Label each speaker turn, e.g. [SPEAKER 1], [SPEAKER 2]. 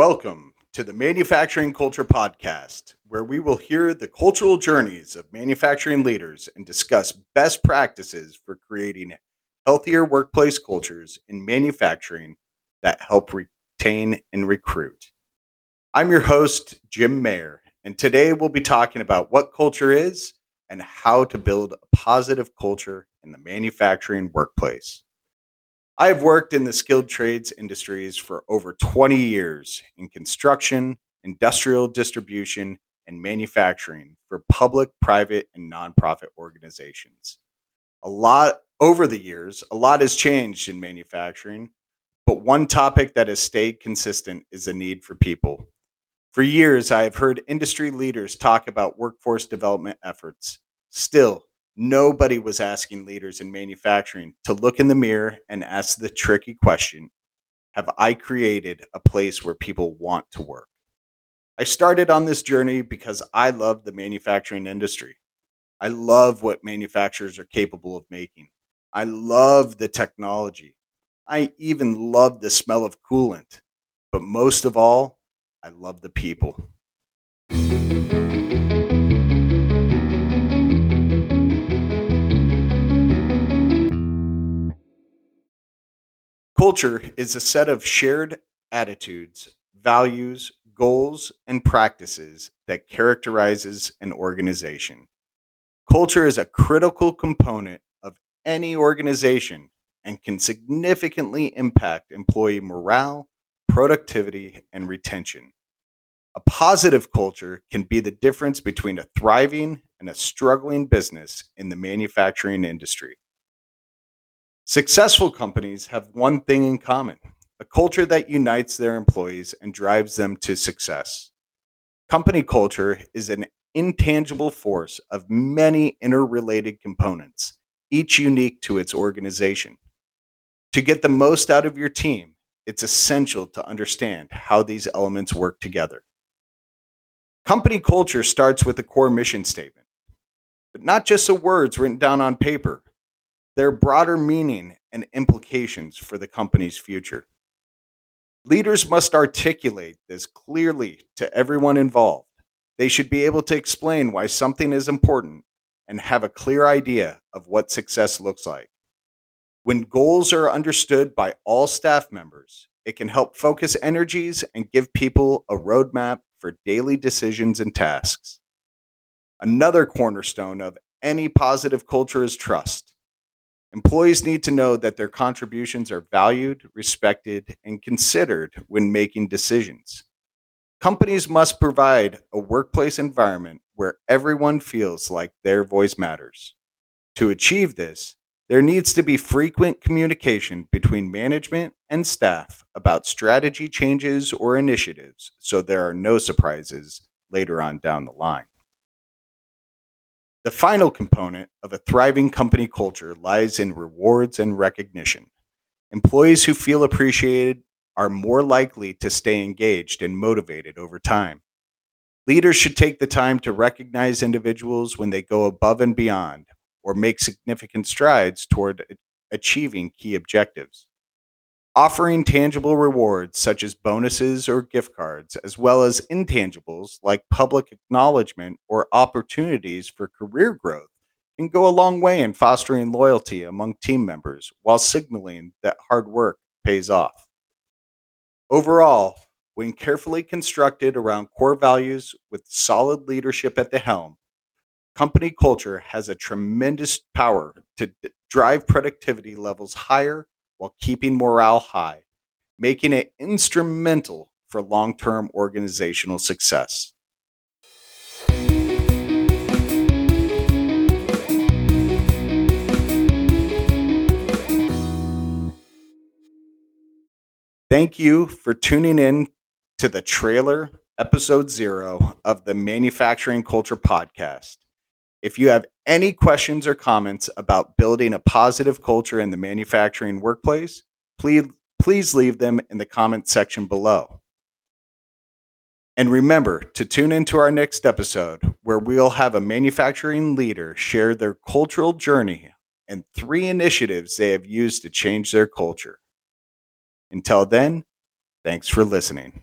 [SPEAKER 1] Welcome to the Manufacturing Culture Podcast, where we will hear the cultural journeys of manufacturing leaders and discuss best practices for creating healthier workplace cultures in manufacturing that help retain and recruit. I'm your host, Jim Mayer, and today we'll be talking about what culture is and how to build a positive culture in the manufacturing workplace. I have worked in the skilled trades industries for over 20 years in construction, industrial distribution, and manufacturing for public, private, and nonprofit organizations. A lot over the years, a lot has changed in manufacturing, but one topic that has stayed consistent is the need for people. For years, I have heard industry leaders talk about workforce development efforts. Still, nobody was asking leaders in manufacturing to look in the mirror and ask the tricky question Have I created a place where people want to work? I started on this journey because I love the manufacturing industry. I love what manufacturers are capable of making. I love the technology. I even love the smell of coolant. But most of all, I love the people. Culture is a set of shared attitudes, values, goals, and practices that characterizes an organization. Culture is a critical component of any organization and can significantly impact employee morale, productivity, and retention. A positive culture can be the difference between a thriving and a struggling business in the manufacturing industry. Successful companies have one thing in common a culture that unites their employees and drives them to success. Company culture is an intangible force of many interrelated components, each unique to its organization. To get the most out of your team, it's essential to understand how these elements work together. Company culture starts with a core mission statement, but not just the words written down on paper their broader meaning and implications for the company's future. Leaders must articulate this clearly to everyone involved. They should be able to explain why something is important and have a clear idea of what success looks like. When goals are understood by all staff members, it can help focus energies and give people a roadmap for daily decisions and tasks. Another cornerstone of any positive culture is trust. Employees need to know that their contributions are valued, respected, and considered when making decisions. Companies must provide a workplace environment where everyone feels like their voice matters. To achieve this, there needs to be frequent communication between management and staff about strategy changes or initiatives so there are no surprises later on down the line. The final component of a thriving company culture lies in rewards and recognition. Employees who feel appreciated are more likely to stay engaged and motivated over time. Leaders should take the time to recognize individuals when they go above and beyond or make significant strides toward achieving key objectives. Offering tangible rewards such as bonuses or gift cards, as well as intangibles like public acknowledgement or opportunities for career growth, can go a long way in fostering loyalty among team members while signaling that hard work pays off. Overall, when carefully constructed around core values with solid leadership at the helm, company culture has a tremendous power to drive productivity levels higher while keeping morale high, making it instrumental for long term organizational success. Thank you for tuning in to the trailer, episode zero of the Manufacturing Culture Podcast. If you have any questions or comments about building a positive culture in the manufacturing workplace, please, please leave them in the comment section below. And remember to tune into our next episode where we'll have a manufacturing leader share their cultural journey and three initiatives they have used to change their culture. Until then, thanks for listening.